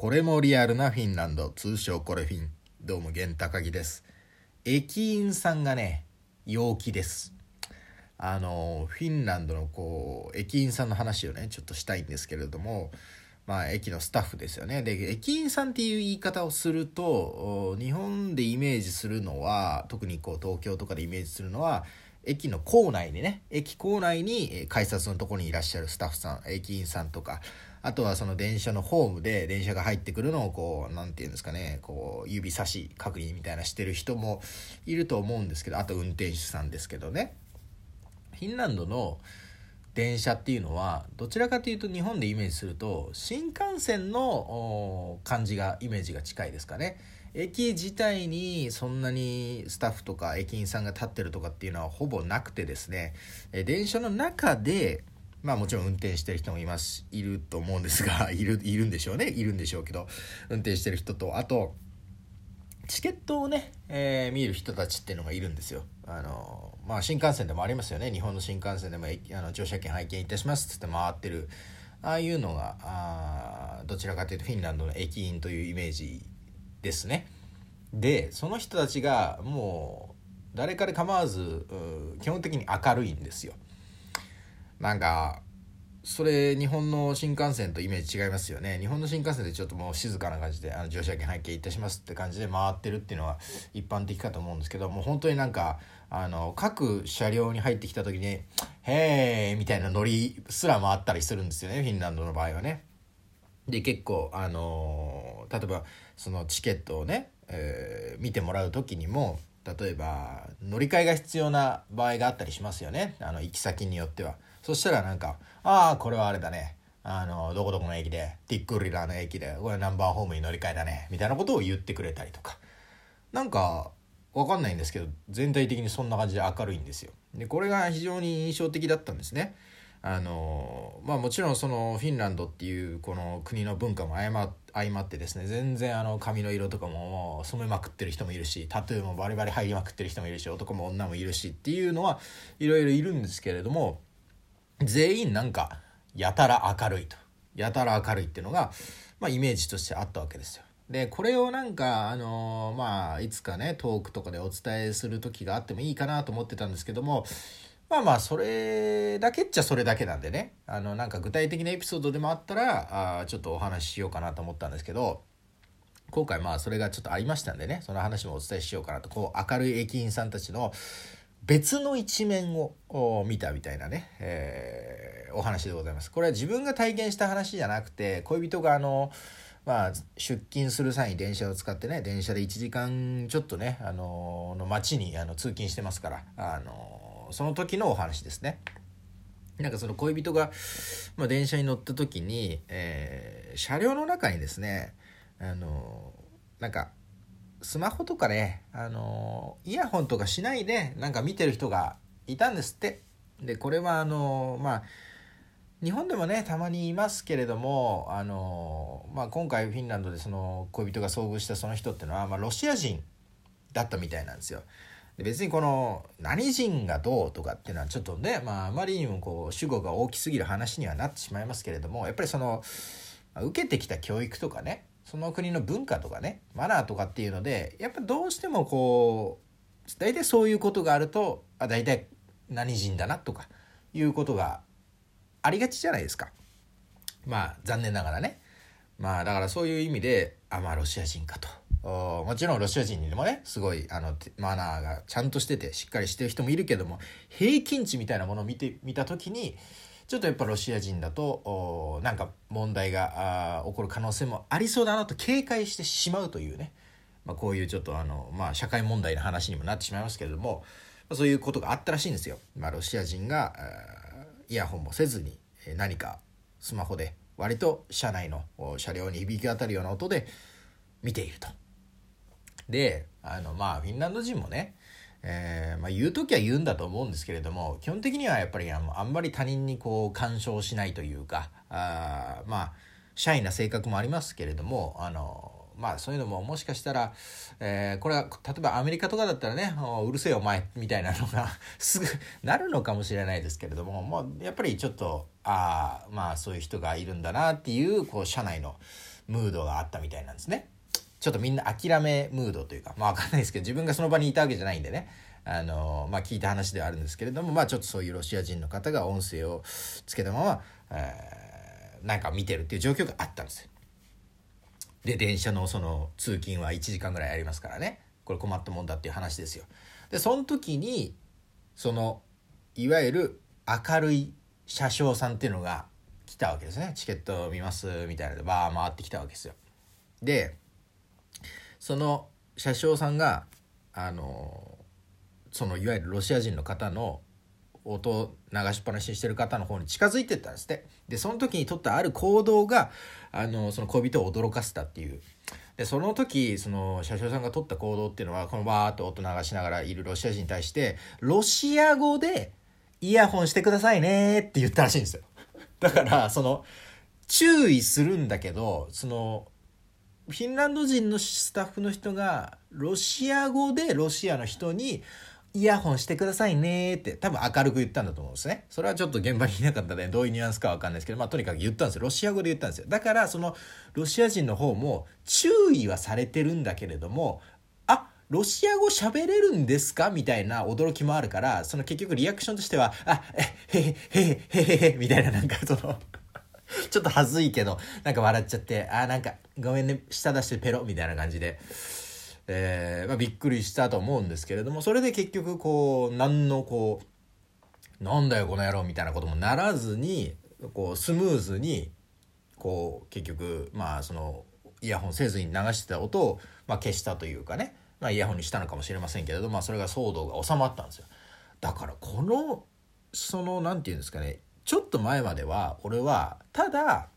これもリアルなフィンランド。通称コレフィン。どうも源高木です。駅員さんがね陽気です。あのフィンランドのこう駅員さんの話をねちょっとしたいんですけれどもまあ駅のスタッフですよね。で駅員さんっていう言い方をすると日本でイメージするのは特にこう東京とかでイメージするのは駅の構内にね駅構内に改札のとこにいらっしゃるスタッフさん駅員さんとかあとはその電車のホームで電車が入ってくるのをこう何て言うんですかねこう指差し確認みたいなしてる人もいると思うんですけどあと運転手さんですけどねフィンランドの電車っていうのはどちらかというと日本でイメージすると新幹線の感じがイメージが近いですかね。駅自体にそんなにスタッフとか駅員さんが立ってるとかっていうのはほぼなくてですね電車の中でまあもちろん運転してる人もいますいると思うんですが いるいるんでしょうねいるんでしょうけど運転してる人とあとチケットをね、えー、見る人たちっていうのがいるんですよ。あのまあ、新幹線でもありますよね日本の新幹線でもあの乗車券拝見いたしますっつって回ってるああいうのがあどちらかというとフィンランドの駅員というイメージですね。でその人たちがもう誰かで構わず基本的に明るいんですよ。なんかそれ日本の新幹線とイメージ違いますよね日本の新幹線でちょっともう静かな感じであの乗車券拝見いたしますって感じで回ってるっていうのは一般的かと思うんですけどもう本当になんかあの各車両に入ってきた時に「へー」みたいなノリすら回ったりするんですよねフィンランドの場合はね。で結構あの例えばそのチケットをね、えー、見てもらう時にも例えば乗り換えが必要な場合があったりしますよねあの行き先によっては。そしたらなんか「ああこれはあれだねあのどこどこの駅でティックリラの駅でこれナンバーホームに乗り換えだね」みたいなことを言ってくれたりとかなんか分かんないんですけど全体的にそんな感じで明るいんですよ。でこれが非常に印象的だったんですね。あのまあもちろんそのフィンランドっていうこの国の文化も相ま相まってですね全然あの髪の色とかもも染めまくってる人もいるしタトゥーもバリバリ入りまくってる人もいるし男も女もいるしっていうのはいろいろいるんですけれども全員なんかやたら明るいと。やたら明るいっていうのが、まあ、イメージとしてあったわけですよ。でこれをなんかあのー、まあいつかねトークとかでお伝えする時があってもいいかなと思ってたんですけどもまあまあそれだけっちゃそれだけなんでね。あのなんか具体的なエピソードでもあったらあちょっとお話ししようかなと思ったんですけど今回まあそれがちょっとありましたんでねその話もお伝えしようかなと。こう明るい駅員さんたちの別の一面を見たみたいなね、えー、お話でございます。これは自分が体験した話じゃなくて恋人があのまあ、出勤する際に電車を使ってね電車で1時間ちょっとねあのの街にあの通勤してますからあのその時のお話ですね。なんかその恋人が、まあ、電車に乗った時に、えー、車両の中にですねあのなんかスマホとかね、あのイヤホンとかしないでなんか見てる人がいたんですって。でこれはあのまあ日本でもねたまにいますけれどもあの、まあ、今回フィンランドでその恋人が遭遇したその人っていうのは、まあ、ロシア人だったみたいなんですよ。で別にこの何人がどうとかっていうのはちょっとね、まあ、あまりにもこう主語が大きすぎる話にはなってしまいますけれどもやっぱりその受けてきた教育とかねその国の文化とかねマナーとかっていうのでやっぱどうしてもこう大体そういうことがあるとあ大体何人だなとかいうことがありがちじゃないですか。まあ残念ながらね。まあだからそういう意味であまあロシア人かと。もちろんロシア人にもねすごいあのマナーがちゃんとしててしっかりしてる人もいるけども平均値みたいなものを見てみた時にちょっとやっぱロシア人だとなんか問題が起こる可能性もありそうだなと警戒してしまうというね、まあ、こういうちょっとあの、まあ、社会問題の話にもなってしまいますけれども、まあ、そういうことがあったらしいんですよ。まあ、ロシア人がイヤホンもせずに何かスマホで割と車内の車両に響き渡るような音で見ていると。であのまあフィンランド人もねえーまあ、言う時は言うんだと思うんですけれども基本的にはやっぱりあのあんまり他人にこう干渉しないというかあまあシャイな性格もありますけれどもあのまあそういうのももしかしたら、えー、これは例えばアメリカとかだったらね「うるせえお前」みたいなのが すぐなるのかもしれないですけれども、まあ、やっぱりちょっとああまあそういう人がいるんだなっていうこう社内のムードがあったみたいなんですね。ちょっとみんな諦めムードというか、まあわかんないですけど、自分がその場にいたわけじゃないんでね、あのまあ聞いた話ではあるんですけれども、まあちょっとそういうロシア人の方が音声をつけたまま、えー、なんか見てるっていう状況があったんですよ。で、電車のその通勤は1時間ぐらいありますからね、これ困ったもんだっていう話ですよ。で、その時に、その、いわゆる明るい車掌さんっていうのが来たわけですね。チケット見ますみたいなのでバー回ってきたわけですよ。で、その車掌さんがあのそのいわゆるロシア人の方の音を流しっぱなしにしてる方の方に近づいてったんですって。でその時に取ったある行動があのその恋人を驚かせたっていう。でその時その車掌さんが取った行動っていうのはこのバーッと音流しながらいるロシア人に対してロシア語でイヤホンしてくださいねって言ったらしいんですよ。だからその注意するんだけどそのフィンランド人のスタッフの人がロシア語でロシアの人にイヤホンしてくださいねって多分明るく言ったんだと思うんですね。それはちょっと現場にいなかったのでどういうニュアンスかわかんないですけど、まあとにかく言ったんですよ。ロシア語で言ったんですよ。だからそのロシア人の方も注意はされてるんだけれども、あロシア語喋れるんですかみたいな驚きもあるから、その結局リアクションとしては、あ、え、へへ、へへ、へへ、へみたいななんかその ちょっと恥ずいけど、なんか笑っちゃって、あ、なんか、ごめんね、舌出してペロみたいな感じで、えー、まあ、びっくりしたと思うんですけれども、それで結局、こう、何のこう、なんだよ、この野郎みたいなこともならずに、こう、スムーズに、こう、結局、まあ、その、イヤホンせずに流してた音を、まあ、消したというかね、まあ、イヤホンにしたのかもしれませんけれど、まあ、それが騒動が収まったんですよ。だから、この、その、なんていうんですかね、ちょっと前までは俺はただ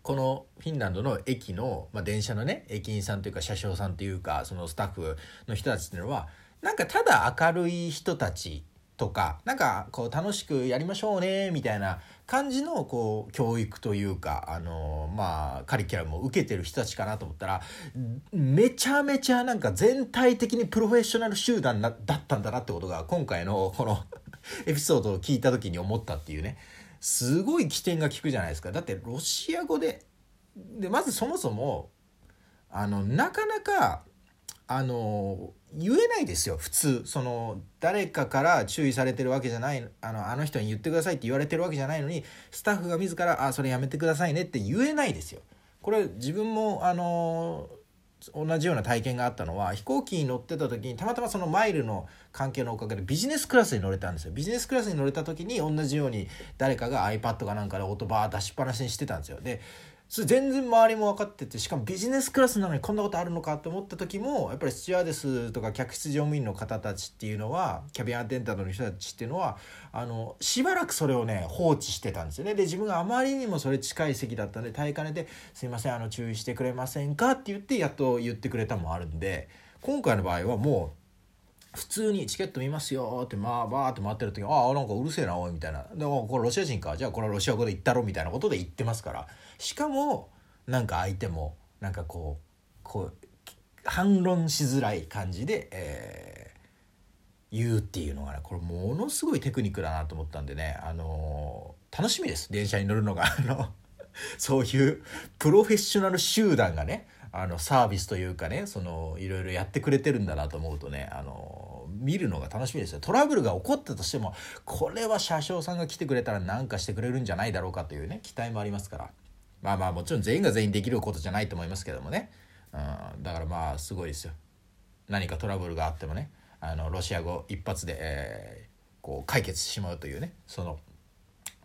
このフィンランドの駅の、まあ、電車のね駅員さんというか車掌さんというかそのスタッフの人たちっていうのはなんかただ明るい人たちとかなんかこう楽しくやりましょうねみたいな感じのこう教育というかあのまあカリキュラムを受けてる人たちかなと思ったらめちゃめちゃなんか全体的にプロフェッショナル集団だったんだなってことが今回のこの エピソードを聞いた時に思ったっていうね。すごい起点が効くじゃないですか。だってロシア語ででまずそもそもあのなかなかあの言えないですよ。普通。その誰かから注意されてるわけじゃないあのあの人に言ってくださいって言われてるわけじゃないのにスタッフが自ら「あそれやめてくださいね」って言えないですよ。これ自分もあの同じような体験があったのは飛行機に乗ってた時にたまたまそのマイルの関係のおかげでビジネスクラスに乗れたんですよ。ビジネスクラスに乗れた時に同じように誰かが iPad かなんかで音バー出しっぱなしにしてたんですよ。でそれ全然周りも分かっててしかもビジネスクラスなのにこんなことあるのかって思った時もやっぱりスチュワーデスとか客室乗務員の方たちっていうのはキャビンアテンダントの人たちっていうのはあのしばらくそれをね放置してたんですよねで自分があまりにもそれ近い席だったんで耐えかねて「すいませんあの注意してくれませんか?」って言ってやっと言ってくれたもあるんで今回の場合はもう普通にチケット見ますよってまあバーって回ってる時ああなんかうるせえなおいみたいな。でもこれロシア人か。じゃあこれはロシア語で言ったろみたいなことで言ってますから。しかもなんか相手もなんかこうこう反論しづらい感じで、えー、言うっていうのがねこれものすごいテクニックだなと思ったんでね、あのー、楽しみです。電車に乗るのが。あのそういうプロフェッショナル集団がねあのサービスというかねそのいろいろやってくれてるんだなと思うとねあの見るのが楽しみですよ。トラブルが起こったとしてもこれは車掌さんが来てくれたら何かしてくれるんじゃないだろうかというね期待もありますから。まあまあもちろん全員が全員できることじゃないと思いますけどもね、うん、だからまあすごいですよ。何かトラブルがあってもねあのロシア語一発で、えー、こう解決してしまうというねその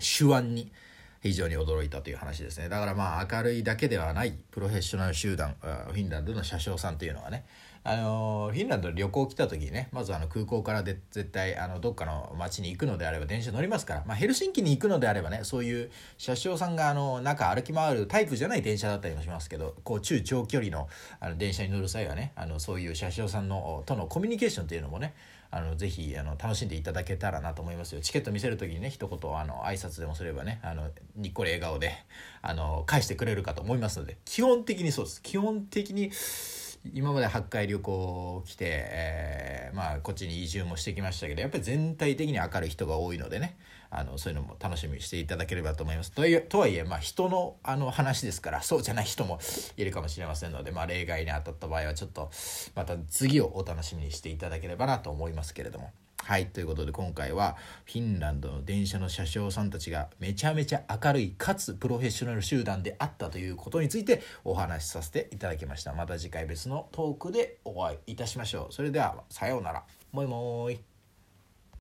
手腕に非常に驚いたという話ですね。だからまあ明るいだけではないプロフェッショナル集団フィンランドの車掌さんというのはね。あのフィンランドに旅行来た時にねまずあの空港からで絶対あのどっかの町に行くのであれば電車乗りますから、まあ、ヘルシンキに行くのであればねそういう車掌さんがあの中歩き回るタイプじゃない電車だったりもしますけどこう中長距離のあの電車に乗る際はねあのそういう車掌さんのとのコミュニケーションというのもねあのぜひあの楽しんでいただけたらなと思いますよ。チケット見せる時にね一言あの挨拶でもすればねあのにっこり笑顔であの返してくれるかと思いますので基本的にそうです。基本的に今まで8回旅行来て、えー、まあこっちに移住もしてきましたけどやっぱり全体的に明るい人が多いのでねあのそういうのも楽しみにしていただければと思います。とはいえとはいえ、まあ、人のあの話ですからそうじゃない人もいるかもしれませんので、まあ、例外に当たった場合はちょっとまた次をお楽しみにしていただければなと思いますけれども。はいということで今回はフィンランドの電車の車掌さんたちがめちゃめちゃ明るいかつプロフェッショナル集団であったということについてお話しさせていただきました。また次回別のトークでお会いいたしましょう。それではさようなら。もいもーい。